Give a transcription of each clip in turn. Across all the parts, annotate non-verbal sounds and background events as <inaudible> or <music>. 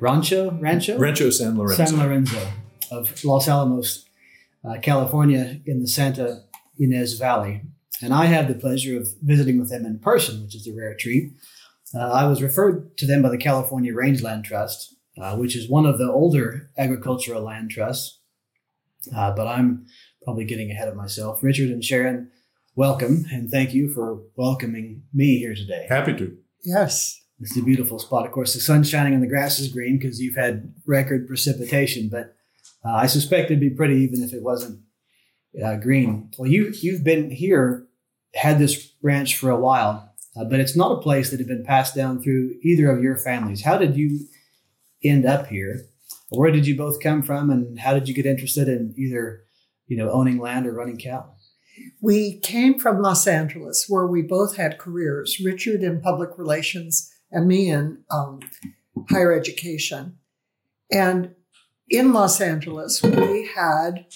Rancho, Rancho, Rancho San Lorenzo. San Lorenzo of Los Alamos, uh, California, in the Santa Ynez Valley. And I had the pleasure of visiting with them in person, which is a rare treat. Uh, I was referred to them by the California Rangeland Trust, uh, which is one of the older agricultural land trusts. Uh, but I'm probably getting ahead of myself. Richard and Sharon, welcome, and thank you for welcoming me here today. Happy to. Yes. It's a beautiful spot. Of course, the sun's shining and the grass is green because you've had record precipitation. But uh, I suspect it'd be pretty even if it wasn't uh, green. Well, you you've been here, had this ranch for a while, uh, but it's not a place that had been passed down through either of your families. How did you end up here? Where did you both come from, and how did you get interested in either, you know, owning land or running cattle? We came from Los Angeles, where we both had careers Richard in public relations and me in um, higher education. And in Los Angeles, we had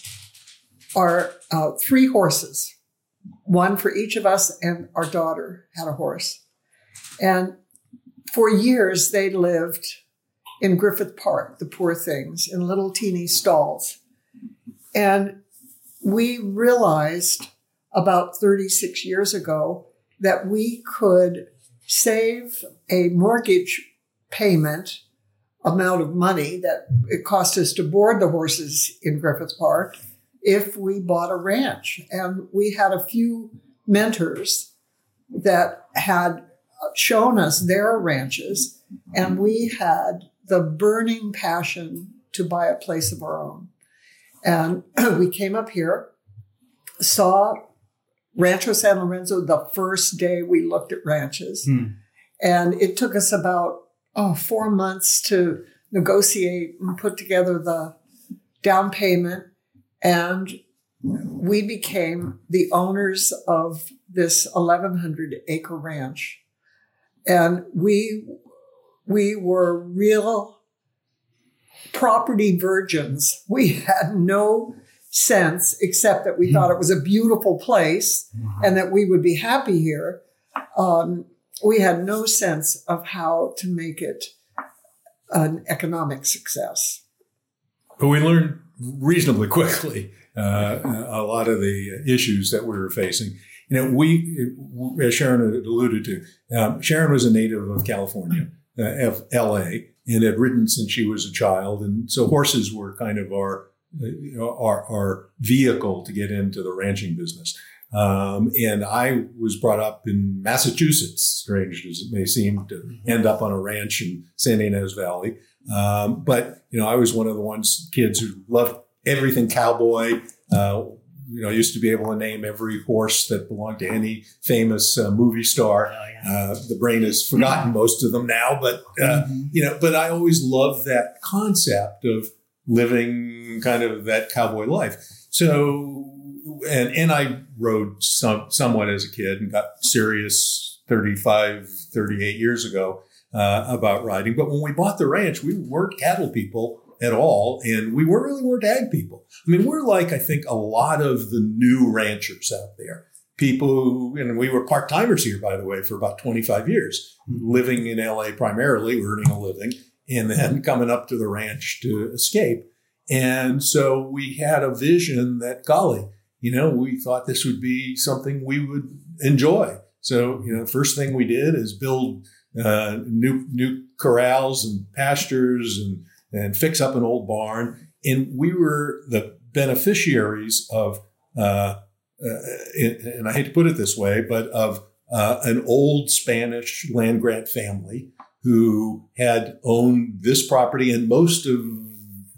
our uh, three horses, one for each of us, and our daughter had a horse. And for years, they lived in Griffith Park, the poor things, in little teeny stalls. And we realized about 36 years ago that we could save a mortgage payment amount of money that it cost us to board the horses in Griffith Park if we bought a ranch. And we had a few mentors that had shown us their ranches, and we had the burning passion to buy a place of our own. And <clears throat> we came up here, saw Rancho San Lorenzo the first day we looked at ranches. Hmm. And it took us about oh, four months to negotiate and put together the down payment. And we became the owners of this 1,100 acre ranch. And we, we were real property virgins. We had no sense, except that we thought it was a beautiful place and that we would be happy here. Um, we had no sense of how to make it an economic success. But we learned reasonably quickly uh, a lot of the issues that we were facing. You know, we, as Sharon had alluded to, um, Sharon was a native of California, uh, of LA, and had ridden since she was a child. And so horses were kind of our our, our vehicle to get into the ranching business. Um, and I was brought up in Massachusetts, strange as it may seem, to end up on a ranch in San Ynez Valley. Um, but you know, I was one of the ones kids who loved everything cowboy. Uh, you know, used to be able to name every horse that belonged to any famous uh, movie star. Oh, yeah. Uh, the brain has forgotten <laughs> most of them now, but uh, Mm-hmm. you know, but I always loved that concept of living kind of that cowboy life. So, and, and I rode some, somewhat as a kid and got serious 35, 38 years ago, uh, about riding. But when we bought the ranch, we weren't cattle people at all. And we weren't really weren't ag people. I mean, we're like, I think a lot of the new ranchers out there. People who, and we were part timers here, by the way, for about 25 years, living in LA primarily, earning a living and then coming up to the ranch to escape. And so we had a vision that, golly, you know, we thought this would be something we would enjoy. So, you know, first thing we did is build uh, new new corrals and pastures and and fix up an old barn. And we were the beneficiaries of, uh, uh, and I hate to put it this way, but of uh, an old Spanish land grant family who had owned this property and most of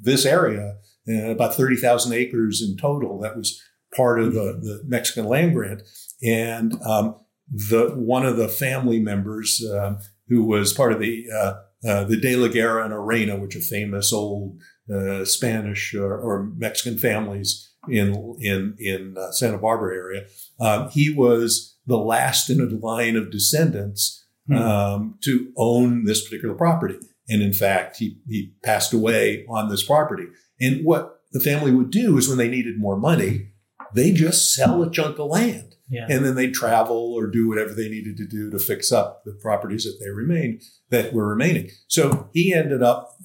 this area, uh, about 30,000 acres in total. That was part of the, the Mexican land grant. And um, the one of the family members um, who was part of the uh, uh, the De La Guerra and Arena, which are famous old uh, Spanish or, or, Mexican families in in in uh, Santa Barbara area. Um, he was the last in a line of descendants hmm. um, to own this particular property, and in fact, he he passed away on this property. And what the family would do is when they needed more money, they just sell a chunk of land. Yeah. And then they travel or do whatever they needed to do to fix up the properties that they remained that were remaining. So he ended up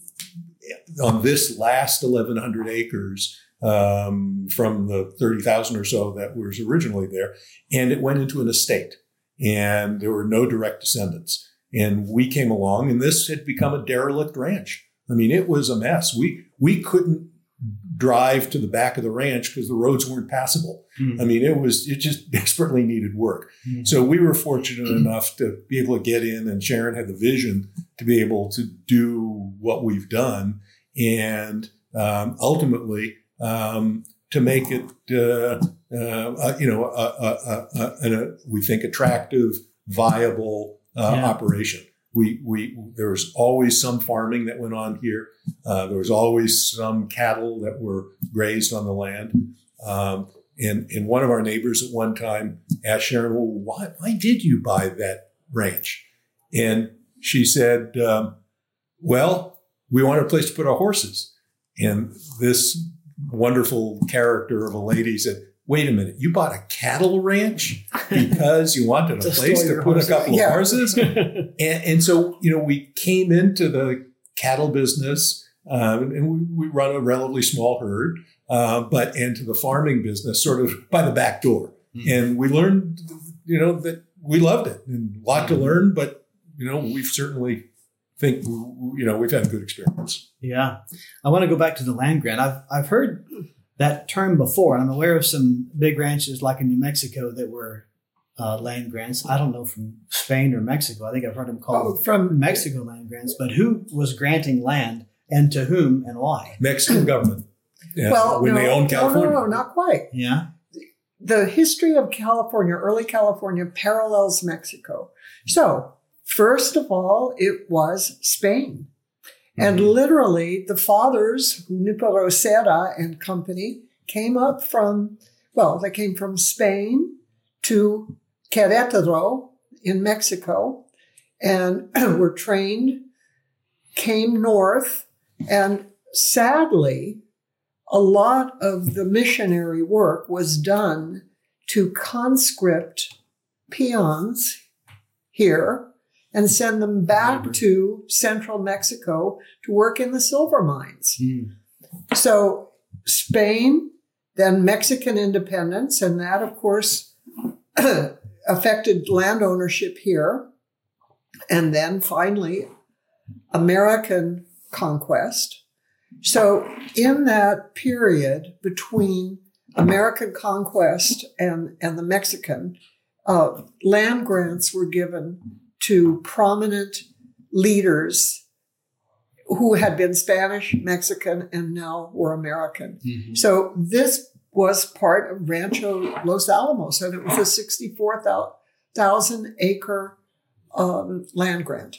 on this last 1,100 acres um, from the 30,000 or so that was originally there, and it went into an estate, and there were no direct descendants. And we came along, and this had become a derelict ranch. I mean, it was a mess. We we couldn't drive to the back of the ranch because the roads weren't passable. Mm. I mean, it was, it just <laughs> desperately needed work. Mm. So we were fortunate mm. enough to be able to get in and Sharon had the vision to be able to do what we've done. And, um, ultimately, um, to make it, uh, uh, you know, a, a, a, we think attractive, viable, uh, yeah. operation we we there was always some farming that went on here. Uh, there was always some cattle that were grazed on the land. Um, and and one of our neighbors at one time asked Sharon, "Well, why why did you buy that ranch?" And she said, um, "Well, we wanted a place to put our horses." And this wonderful character of a lady said, wait a minute, you bought a cattle ranch because you wanted <laughs> a place to put horses. a couple yeah. of horses? <laughs> and, and, so, you know, we came into the cattle business um, and we, we, run a relatively small herd, uh, but into the farming business sort of by the back door. Mm-hmm. And we learned, you know, that we loved it and a lot to learn, but, you know, we've certainly think you know we've had a good experience. Yeah, I want to go back to the land grant. I've I've heard that term before. And I'm aware of some big ranches like in New Mexico that were uh, land grants. I don't know from Spain or Mexico. I think I've heard them called oh, from Mexico land grants. But who was granting land and to whom and why? Mexican <clears throat> government. Yeah. Well, when no, they own California. No, no, no, not quite. Yeah. The history of California, early California, parallels Mexico. So, first of all, it was Spain. And mm-hmm. literally, the fathers, Junipero Serra and company, came up from, well, they came from Spain to Querétaro in Mexico and <clears throat> were trained, came north, and sadly, a lot of the missionary work was done to conscript peons here and send them back to central Mexico to work in the silver mines. Mm. So Spain, then Mexican independence, and that, of course, <clears throat> affected land ownership here. And then finally, American conquest. So, in that period between American conquest and, and the Mexican, uh, land grants were given to prominent leaders who had been Spanish, Mexican, and now were American. Mm-hmm. So this was part of Rancho Los Alamos, and it was a 64,000 acre um, land grant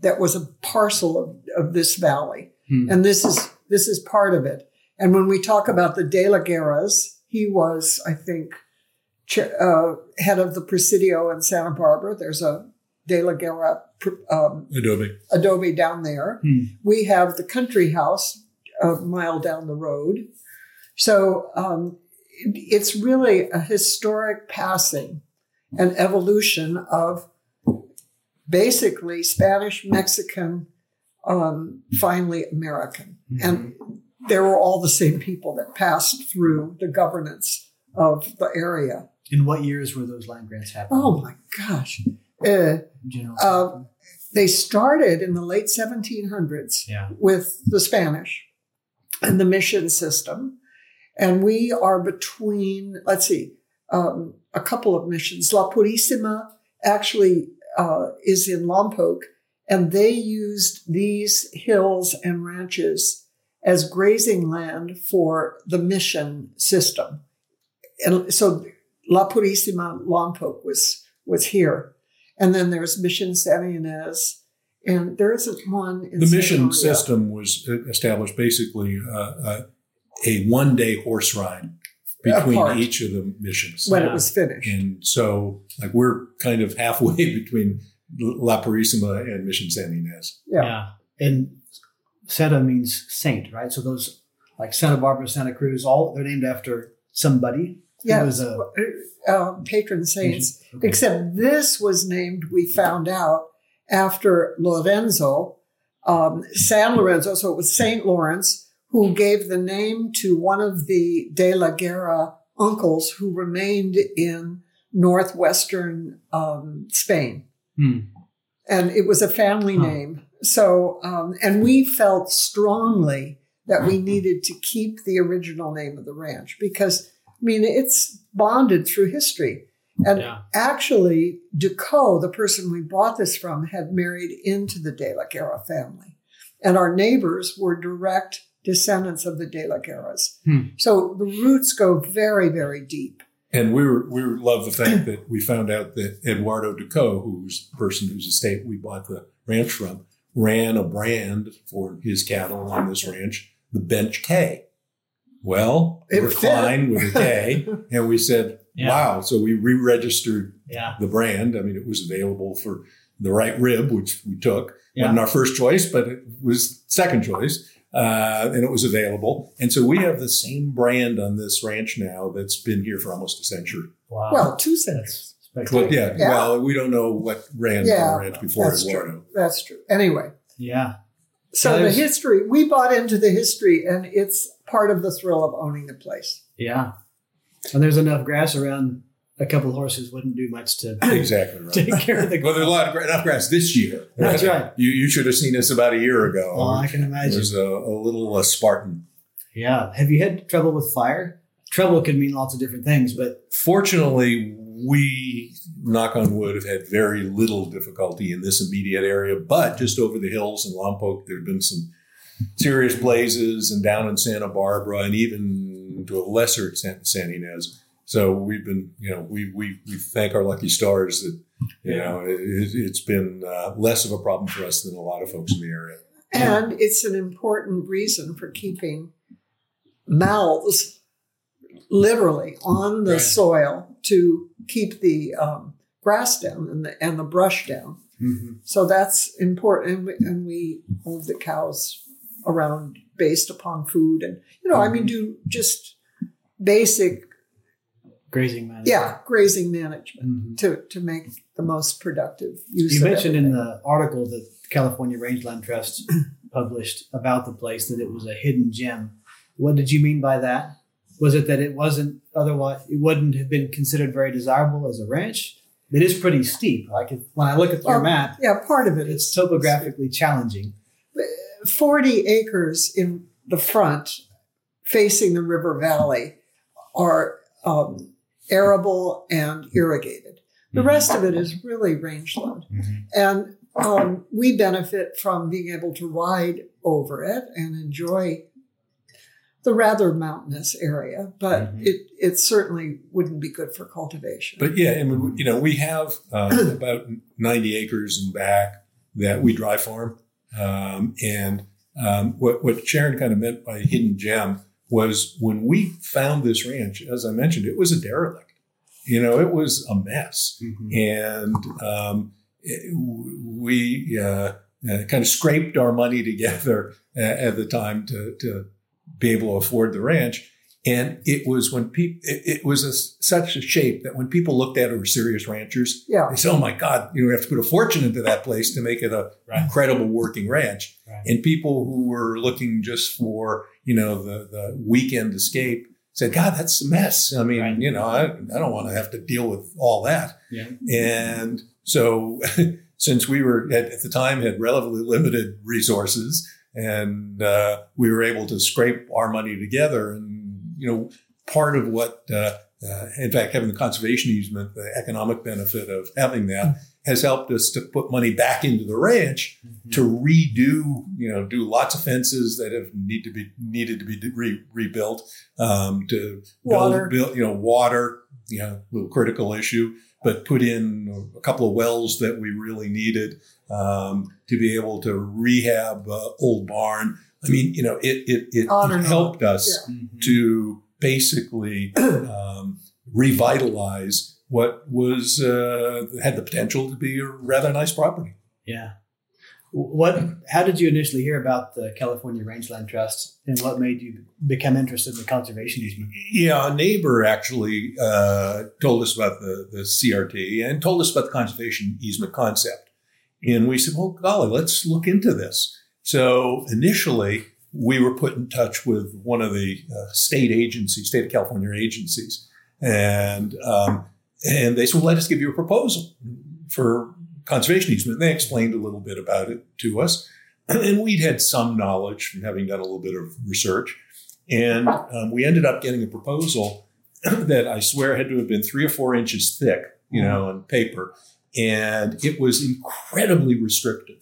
that was a parcel of, of this valley. Mm-hmm. And this is this is part of it. And when we talk about the De La Guerras, he was, I think, uh, head of the Presidio in Santa Barbara. There's a De La Guerra um, Adobe. Adobe down there. Hmm. We have the country house a mile down the road. So um, it's really a historic passing and evolution of basically Spanish, Mexican, um, finally American. Mm-hmm. And there were all the same people that passed through the governance of the area. In what years were those land grants happening? Oh my gosh. Uh, uh, they started in the late 1700s yeah. with the Spanish and the mission system. And we are between, let's see, um, a couple of missions. La Purísima actually uh, is in Lompoc, and they used these hills and ranches as grazing land for the mission system. And so La Purísima Lompoc was, was here. And then there's Mission San Ynez And there isn't one in the Santa mission Maria. system was established basically uh, uh, a one day horse ride between Apart. each of the missions. when Yeah. it was finished. And so, like, we're kind of halfway <laughs> between La Purísima and Mission San Ynez. Yeah. And Santa means saint, right? So those like Santa Barbara, Santa Cruz, all they're named after somebody. Yeah, was a uh, patron saints. Okay. Except this was named, we found out, after Lorenzo, um, San Lorenzo. So it was Saint Lawrence who gave the name to one of the De la Guerra uncles who remained in northwestern um, Spain. Hmm. And it was a family Huh. name. So, um, and we felt strongly that we needed to keep the original name of the ranch because, I mean, it's bonded through history. And Yeah. actually, Decaux, the person we bought this from, had married into the De La Guerra family. And our neighbors were direct descendants of the De La Guerras. Hmm. So the roots go very, very deep. And we were, we were- love the fact that we found out that Eduardo Deco, who's the person whose estate we bought the ranch from, ran a brand for his cattle on this ranch, the Bench K. Well, It we're fit. Kline with a K, and we said, Yeah. "Wow!" So we re-registered Yeah. the brand. I mean, it was available for the right rib, which we took. Yeah. Wasn't our first choice, but it was second choice. Uh, and it was available. And so we have the same brand on this ranch now that's been here for almost a century. Wow. Well, two cents. Well, yeah, Yeah. well, we don't know what ran Yeah, on the ranch before that's Eduardo. That's true. Anyway, Yeah. So Yeah, the history, we bought into the history, and it's part of the thrill of owning the place. Yeah. And there's enough grass around. A couple of horses wouldn't do much to <clears throat> Exactly right. take care of the <laughs> Well, there's a lot of enough grass this year. That's right. You you should have seen us about a year ago. Oh, I can it imagine. was a, a little uh, Spartan. Yeah. Have you had trouble with fire? Trouble can mean lots of different things, but Fortunately, we, knock on wood, have had very little difficulty in this immediate area. But just over the hills in Lompoc, there have been some serious blazes, and down in Santa Barbara, and even to a lesser extent in San Ynez. So we've been, you know, we we, we thank our lucky stars that, you know, it, it's been uh, less of a problem for us than a lot of folks in the area. And it's an important reason for keeping mouths literally on the Right. soil to keep the um, grass down and the, and the brush down. So that's important. And we, and we move the cows around based upon food and, you know, I mean, do just basic, grazing management. yeah, grazing management Mhm. to, to make the most productive use You mentioned in the article that California Rangeland Trust published about the place that it was a hidden gem. What did you mean by that? Was it that it wasn't otherwise, it wouldn't have been considered very desirable as a ranch? It is pretty steep. Like if, when I look at your Oh, map, Yeah, part of it it's is topographically challenging. 40 acres in the front facing the river valley are um, arable and irrigated. The Mm-hmm. rest of it is really rangeland. And um, we benefit from being able to ride over it and enjoy the rather mountainous area, but Mhm. it, it certainly wouldn't be good for cultivation. But yeah, and we, you know, we have uh, <clears throat> about 90 acres in back that we dry farm. Um, and um, what, what Sharon kind of meant by hidden gem was when we found this ranch, as I mentioned, it was a derelict. You know, it was a mess. And um, it- we uh, uh, kind of scraped our money together uh, at the time to, to be able to afford the ranch. And it was when people, it, it was a, such a shape that when people looked at it were serious ranchers, yeah. they said, "Oh my God, you know, we have to put a fortune into that place to make it a Right. incredible working ranch." Right. And people who were looking just for, you know, the the weekend escape said, "God, that's a mess." I mean, Right. you know, I, I don't want to have to deal with all that. Yeah. And so, <laughs> since we were at, at the time had relatively limited resources, and uh, we were able to scrape our money together, and you know, part of what uh, uh, in fact, having the conservation easement, the economic benefit of having that has helped us to put money back into the ranch Mm-hmm. to redo, you know, do lots of fences that have need to be needed to be re- rebuilt, um, to Water. build, build, you know, water, you know, a little critical issue, but put in a couple of wells that we really needed um, to be able to rehab uh, old barn. I mean, you know, it it, it, On and it helped us Mhm. to basically <clears throat> um, revitalize what was uh, had the potential to be a rather nice property. Yeah. What? How did you initially hear about the California Rangeland Trust, and what made you become interested in the conservation easement? Yeah, a neighbor actually uh, told us about the, the CRT and told us about the conservation easement concept. And we said, well, golly, let's look into this. So initially, we were put in touch with one of the uh, state agencies, state of California agencies. And, um, and they said, well, let us give you a proposal for conservation easement. And they explained a little bit about it to us. <clears throat> And we'd had some knowledge from having done a little bit of research. And um, we ended up getting a proposal <clears throat> that I swear had to have been three or four inches thick, you know, on paper. And it was incredibly restrictive.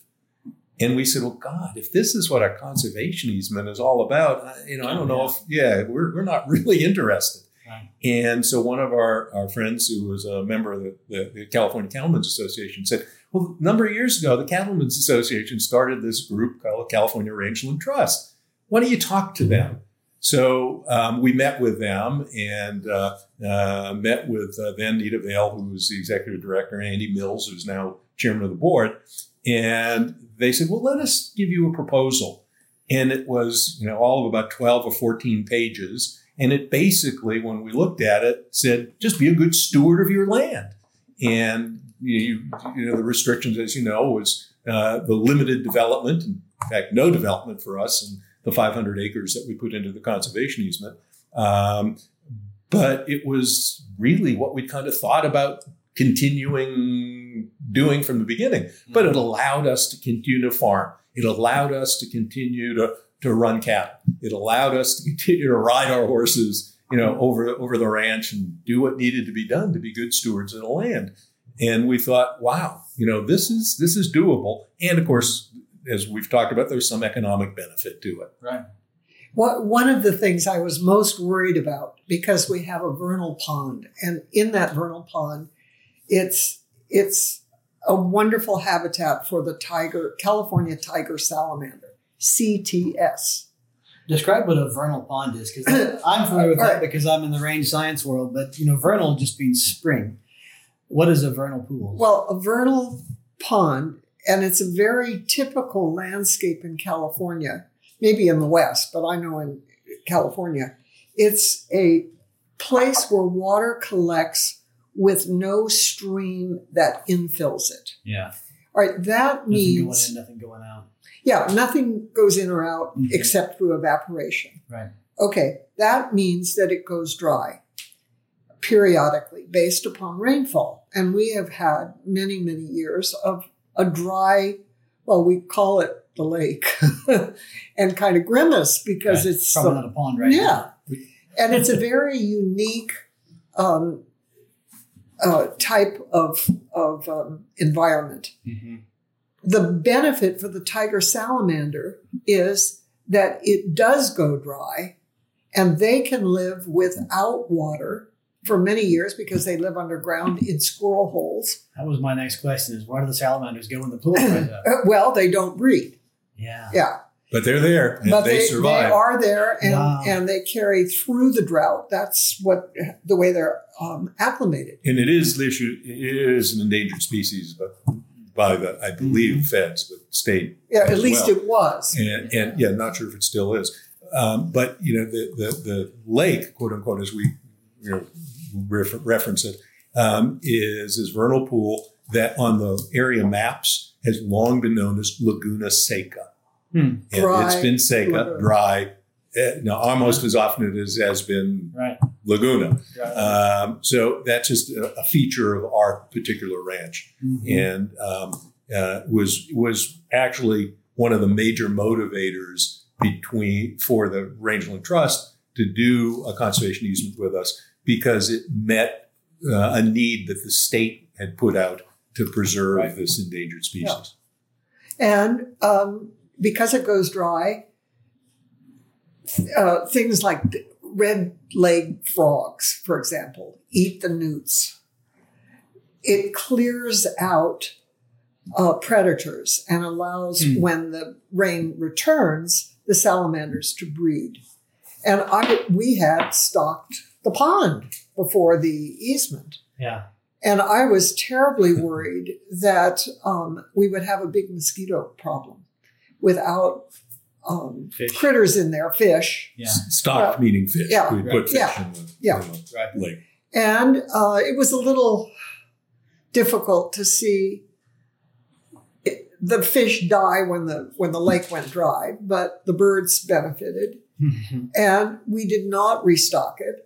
And we said, well, God, if this is what our conservation easement is all about, I- you know, I don't know if, yeah, we're, we're not <laughs> really interested. Right. And so one of our, our friends who was a member of the, the, the California Cattlemen's Association said, well, a number of years ago, the Cattlemen's Association started this group called California Rangeland Trust. Why don't you talk to them? So um, we met with them and uh, uh, met with uh, then Nita Vail, who was the executive director, and Andy Mills, who's now chairman of the board. And they said, well, let us give you a proposal. And it was, you know, all of about 12 or 14 pages. And it basically, when we looked at it, said, just be a good steward of your land. And you, you know, the restrictions, as you know, was uh, the limited development, in fact, no development for us, and the 500 acres that we put into the conservation easement. Um, but it was really what we kind of thought about continuing doing from the beginning. But it allowed us to continue to farm. It allowed us to continue to, to run cattle. It allowed us to continue to ride our horses, you know, over, over the ranch and do what needed to be done to be good stewards of the land. And we thought, wow, you know, this is this is doable. And of course, as we've talked about, there's some economic benefit to it. Right. What, one of the things I was most worried about because we have a vernal pond, and in that vernal pond, it's it's a wonderful habitat for the tiger, California tiger salamander, CTS. Describe what a vernal pond is, because I'm familiar with All that right. because I'm in the range science world. But you know, vernal just means spring. What is a vernal pool? Well, a vernal pond, and it's a very typical landscape in California, maybe in the West, but I know in California, it's a place where water collects with no stream that infills it. yeah, All right, that nothing means, going in, nothing going out. yeah, nothing goes in or out Mhm. except through evaporation. Right. Okay, that means that it goes dry periodically based upon rainfall. And we have had many, many years of a dry, well, we call it the lake, <laughs> and kind of grimace because it's Probably the- not a pond, right? yeah. <laughs> And it's a very unique um, uh, type of, of um, environment. hmm The benefit for the tiger salamander is that it does go dry and they can live without water for many years because they live underground in squirrel holes. That was my next question: Is where do the salamanders go when the pool dries <coughs> up? Uh, well, they don't breed. Yeah. Yeah. But they're there and but they, they, survive. they are there and, Wow. and they carry through the drought. That's what the way they're um, acclimated. and it is issued, it is an endangered species, but by the I believe feds, but state Yeah, at least well. it was. and and yeah, not sure if it still is. Um, but you know, the, the the lake, quote unquote, as we you know refer, reference it, um, is is vernal pool that on the area maps has long been known as Laguna Seca. Hmm. And Dry it's been seca, lagoon. dry. Uh, now, almost as often as it has been Right. Laguna. Right. Um, so that's just a, a feature of our particular ranch Mhm. and um, uh, was was actually one of the major motivators between for the Rangeland Trust to do a conservation easement with us because it met uh, a need that the state had put out to preserve Right. this endangered species. And um, because it goes dry, uh, things like red legged frogs, for example, eat the newts. It clears out uh, predators and allows, Hmm. when the rain returns, the salamanders to breed. And I, we had stocked the pond before the easement. Yeah. And I was terribly worried that um, we would have a big mosquito problem without um, Fish. critters in there, fish. Yeah. Stocked Well, meaning fish. yeah, we put fish yeah, in the, yeah. in the Right. lake. And uh, it was a little difficult to see it, the fish die when the when the lake went dry, but the birds benefited. <laughs> And we did not restock it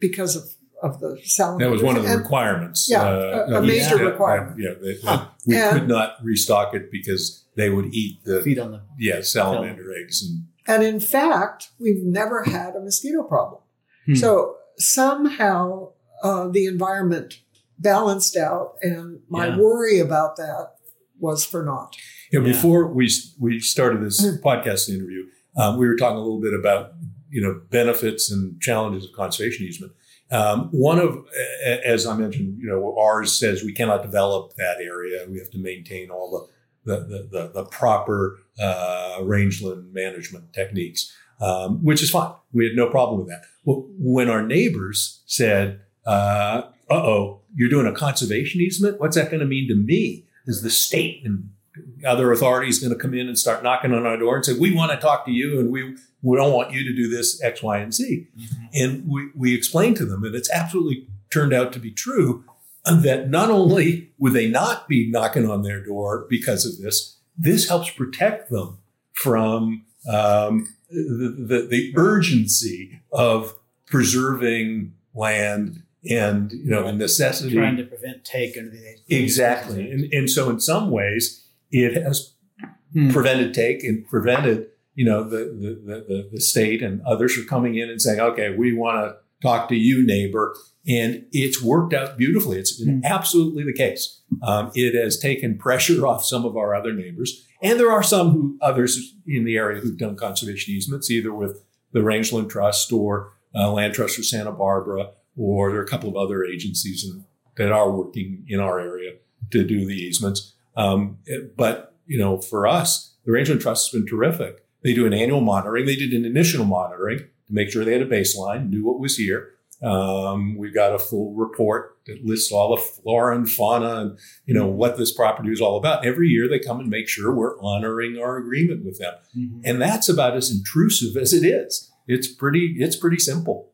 because of, of the salamanders. That was one of the And- requirements. Yeah, uh, a- a major each- requirement. Yeah, that- Huh. we And- could not restock it because they would eat the Feed on the. yeah salamander eggs and And in fact, we've never had a mosquito problem. Hmm. So somehow uh, the environment balanced out, and my Yeah. worry about that was for naught. you know, Yeah. before we we started this Mm. podcast interview, um, we were talking a little bit about you know benefits and challenges of conservation easement. Um, one of, as I mentioned, you know, ours says we cannot develop that area. We have to maintain all the the the, the, proper uh, rangeland management techniques, um, which is fine. We had no problem with that. Well, when our neighbors said, uh oh, you're doing a conservation easement, what's that going to mean to me? Is the state and other authorities going to come in and start knocking on our door and say, we want to talk to you and we, we don't want you to do this X, Y, and Z. And we, we explained to them, and it's absolutely turned out to be true, that not only would they not be knocking on their door because of this, this helps protect them from um, the, the, the urgency of preserving land and you know the necessity Trying to prevent take under the. exactly and, and so in some ways it has Hmm. prevented take and prevented you know the, the the the state and others are coming in and saying okay we want to talk to you neighbor and it's worked out beautifully it's been Hmm. absolutely the case um, it has taken pressure off some of our other neighbors and there are some who others in the area who've done conservation easements either with the rangeland trust or uh, land trust for santa barbara or there are a couple of other agencies in, that are working in our area to do the easements. Um, it- but you know, for us, the Rangeland Trust has been terrific. They do an annual monitoring. They did an initial monitoring to make sure they had a baseline, knew what was here. Um, we've got a full report that lists all the flora and fauna and you know what this property is all about. Every year they come and make sure we're honoring our agreement with them, Mhm. and that's about as intrusive as it is. It's pretty. It's pretty simple.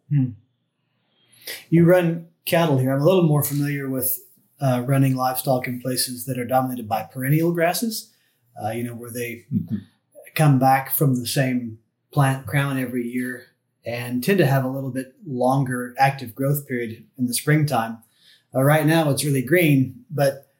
You run cattle here. I'm a little more familiar with uh, running livestock in places that are dominated by perennial grasses. Uh, you know, where they come back from the same plant crown every year and tend to have a little bit longer active growth period in the springtime. Uh, right now, it's really green, but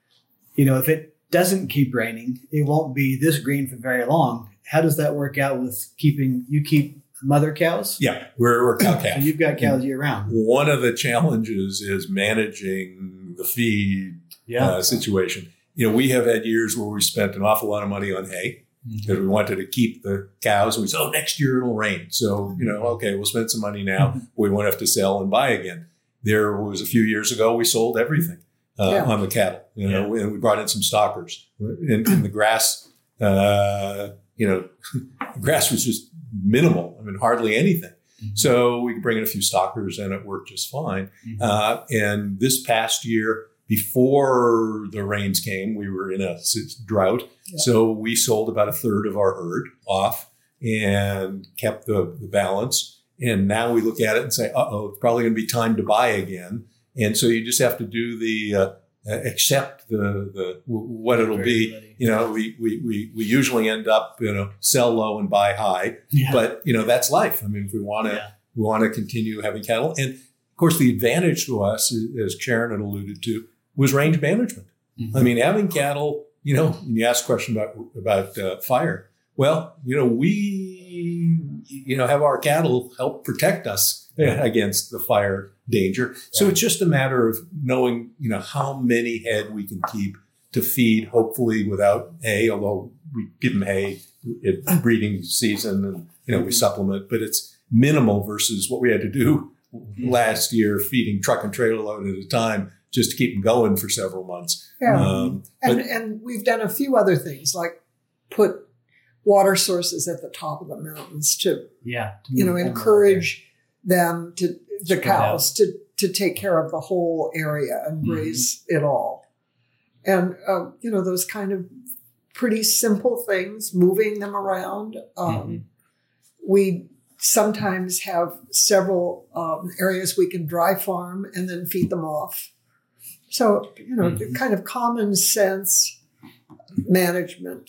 you know, if it doesn't keep raining, it won't be this green for very long. How does that work out with keeping you keep mother cows? Yeah, we're, we're cow So you've got cows year round. One of the challenges is managing the feed uh, situation. You know, we have had years where we spent an awful lot of money on hay because we wanted to keep the cows. And we said, oh, next year it'll rain. So, you know, okay, we'll spend some money now. We won't have to sell and buy again. There was a few years ago, we sold everything uh, Yeah. on the cattle, you know, and we brought in some stockers. And, and the grass, uh, you know, <laughs> grass was just minimal. I mean, hardly anything. So we could bring in a few stockers and it worked just fine. Mhm. Uh, and this past year, before the rains came, we were in a drought. Yeah. So we sold about a third of our herd off and kept the, the balance. And now we look at it and say, uh oh, it's probably going to be time to buy again. And so you just have to do the, uh, uh, accept the, the, what it'll be. Variability. You know, we, we, we, we usually end up, you know, sell low and buy high, Yeah. but you know, that's life. I mean, if we want to, Yeah. we want to continue having cattle. And of course, the advantage to us, as Sharon had alluded to, was range management. Mhm. I mean, having cattle, you know, when you ask a question about, about uh, fire, Well, you know, we, you know, have our cattle help protect us against the fire danger. So Right. it's just a matter of knowing, you know, how many head we can keep to feed, hopefully without hay, although we give them hay at breeding season and, you know, we supplement, but it's minimal versus what we had to do last year, feeding truck and trailer load at a time just to keep them going for several months. Yeah. Um, and, but- and we've done a few other things like put water sources at the top of the mountains to, Yeah. to you know, encourage them to, the Spread cows to, to take care of the whole area and graze it all. And, uh, you know, those kind of pretty simple things, moving them around. Um, Mhm. We sometimes have several um, areas we can dry farm and then feed them off. So, you know, the Mhm. kind of common sense management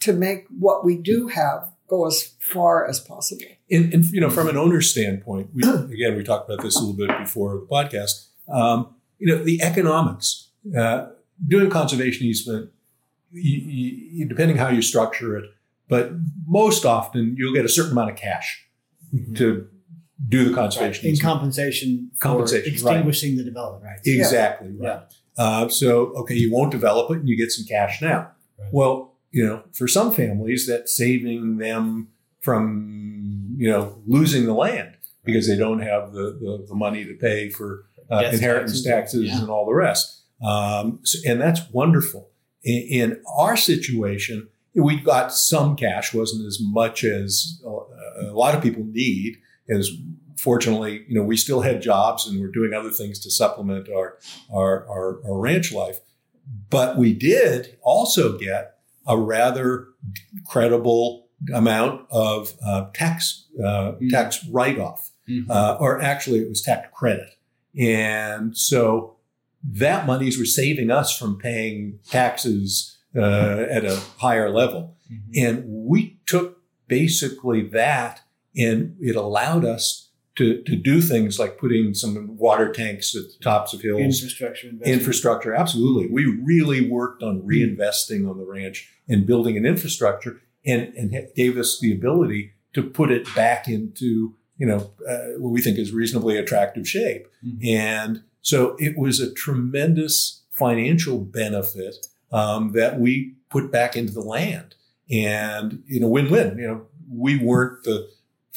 to make what we do have go as far as possible. And, and you know, from an owner's standpoint, we <clears throat> again we talked about this a little bit before the podcast. Um, you know, the economics. Uh, doing conservation easement, you, you, depending how you structure it, but most often you'll get a certain amount of cash Mhm. to do the conservation in easement. compensation for Compensation, right. extinguishing the development rights. Exactly right. Uh, so, okay, you won't develop it and you get some cash now. Right. Well, you know, for some families, that's saving them from, you know, losing the land because they don't have the, the, the money to pay for uh, inheritance taxes, taxes yeah. and all the rest. Um, so- and that's wonderful. In, in our situation, we got some cash, wasn't as much as a, a lot of people need. As fortunately, you know, we still had jobs and we're doing other things to supplement our our, our, our ranch life. But we did also get a rather credible amount of uh, tax uh, Mm. tax write off, Mhm. uh, or actually it was tax credit, and so that monies were saving us from paying taxes uh, at a higher level. Mhm. And we took basically that and it allowed us to, to do things like putting some water tanks at the tops of hills, Infrastructure investment. infrastructure. Absolutely. We really worked on reinvesting on the ranch and building an infrastructure and, and gave us the ability to put it back into, you know, uh, what we think is reasonably attractive shape. Mhm. And so it was a tremendous financial benefit um, that we put back into the land. And, you know, win-win. You know, we weren't the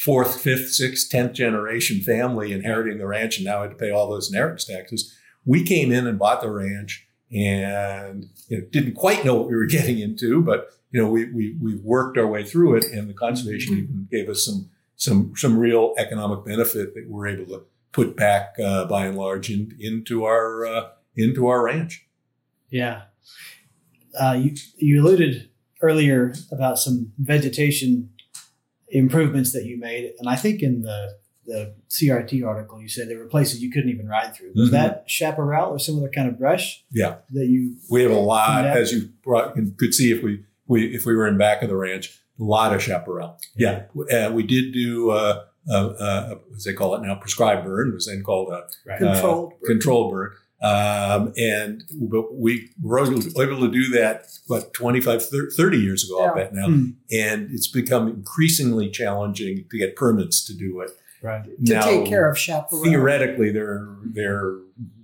fourth, fifth, sixth, tenth generation family inheriting the ranch and now had to pay all those inheritance taxes. We came in and bought the ranch and you know, didn't quite know what we were <laughs> getting into, but you know, we, we, we worked our way through it and the conservation even gave us some, some, some real economic benefit that we're able to put back, uh, by and large in, into our, uh, into our ranch. Yeah. Uh, you, you alluded earlier about some vegetation improvements that you made. And I think in the, the CRT article, you said there were places you couldn't even ride through. Was Mhm. that chaparral or some other kind of brush? Yeah. That you, We have a lot, as you brought, could see if we, we if we were in back of the ranch, a lot of chaparral. Yeah, uh, we did do uh, uh, uh, as they call it now, prescribed burn. Was then called a right. Controlled. uh, control burn. Um, and but we were able to, do that what 25 30 years ago i Yeah. bet now Hmm. and it's become increasingly challenging to get permits to do it right. to take care of chaparral. theoretically they're they're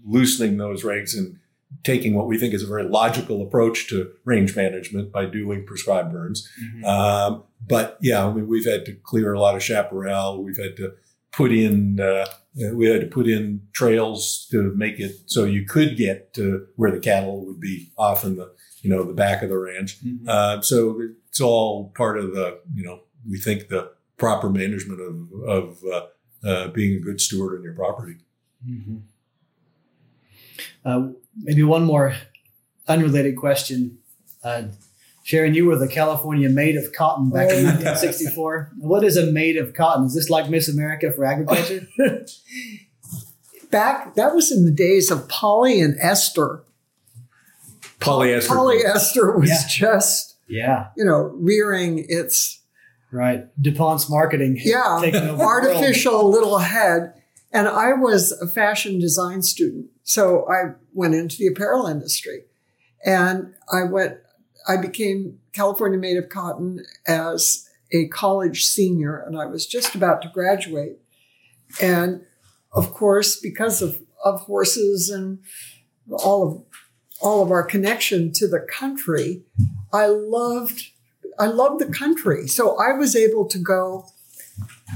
loosening those regs and taking what we think is a very logical approach to range management by doing prescribed burns. Mhm. Um, but yeah, I mean, we've had to clear a lot of chaparral. We've had to put in, uh, we had to put in trails to make it so you could get to where the cattle would be off in the, you know, the back of the ranch. Mhm. Uh, so it's all part of the, you know, we think the proper management of, of uh, uh, being a good steward on your property. Mhm. Uh, maybe one more unrelated question. Sharon, you were the California Maid of Cotton back in Oh, 1964. What is a Maid of Cotton? Is this like Miss America for agriculture? <laughs> Back, that was in the days of Polly and Esther. Polyester. Polyester was Yeah. just, yeah, you know, rearing its right. DuPont's marketing. Yeah, over artificial little head. And I was a fashion design student. So I went into the apparel industry and I went I became California Maid of Cotton as a college senior, and I was just about to graduate. And of course, because of, of horses and all of all of our connection to the country, I loved I loved the country. So I was able to go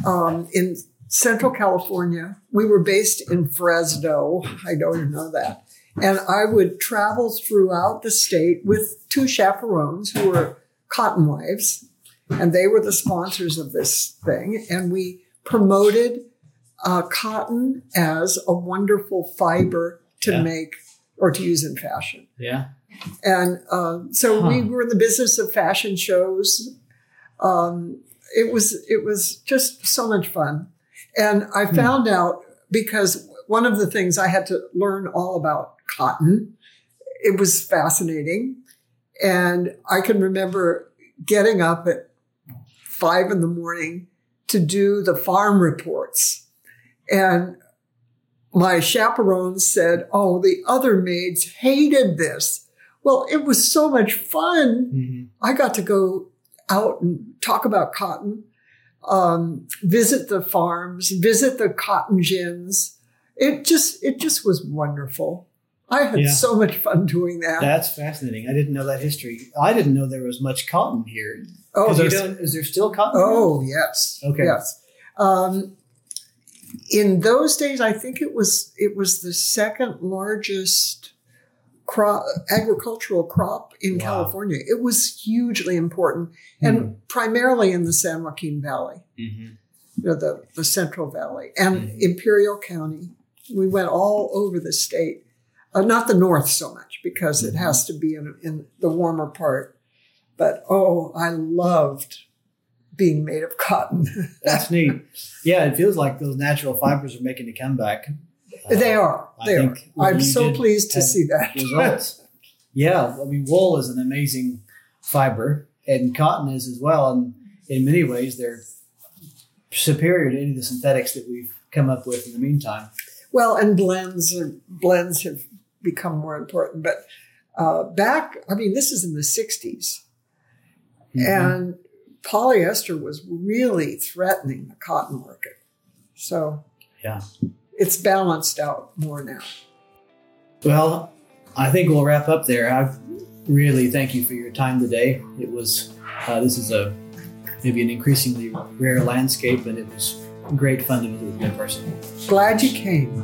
um, in Central California. We were based in Fresno. I don't even know that. And I would travel throughout the state with two chaperones who were cotton wives, and they were the sponsors of this thing. And we promoted uh, cotton as a wonderful fiber to Yeah. make or to use in fashion. Yeah. And uh, so we were in the business of fashion shows. Um, it was it was just so much fun, and I Hmm. found out because one of the things I had to learn all about cotton. It was fascinating, and I can remember getting up at five in the morning to do the farm reports, and my chaperone said, "Oh, the other maids hated this." Well, it was so much fun. Mhm. I got to go out and talk about cotton, um, visit the farms, visit the cotton gins. It just it just was wonderful. I had Yeah. so much fun doing that. That's fascinating. I didn't know that history. I didn't know there was much cotton here. oh, 'Cause you don't- is there still cotton? oh yes, Okay. yes. Um, in those days, I think it was it was the second largest crop agricultural crop in Wow. California. It was hugely important, and primarily in the San Joaquin Valley. Mhm. you know, the, the Central Valley and Mhm. Imperial County. We went all over the state, uh, not the north so much because it has to be in, in the warmer part. But oh, I loved being Maid of Cotton. <laughs> That's neat. Yeah, it feels like those natural fibers are making a comeback. Uh, they are. I They are. I'm so pleased to see that. <laughs> results. yeah, I mean, wool is an amazing fiber, and cotton is as well. And in many ways, they're superior to any of the synthetics that we've come up with in the meantime. Well, and blends are, blends have become more important. But uh, back, I mean, this is in the 60s. Mhm. and polyester was really threatening the cotton market. So Yeah. it's balanced out more now. Well, I think we'll wrap up there. I really thank you for your time today. It was uh, this is a maybe an increasingly rare landscape, and it was great fun to visit with you in person. Glad you came.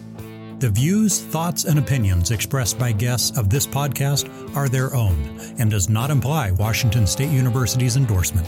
The views, thoughts, and opinions expressed by guests of this podcast are their own and does not imply Washington State University's endorsement.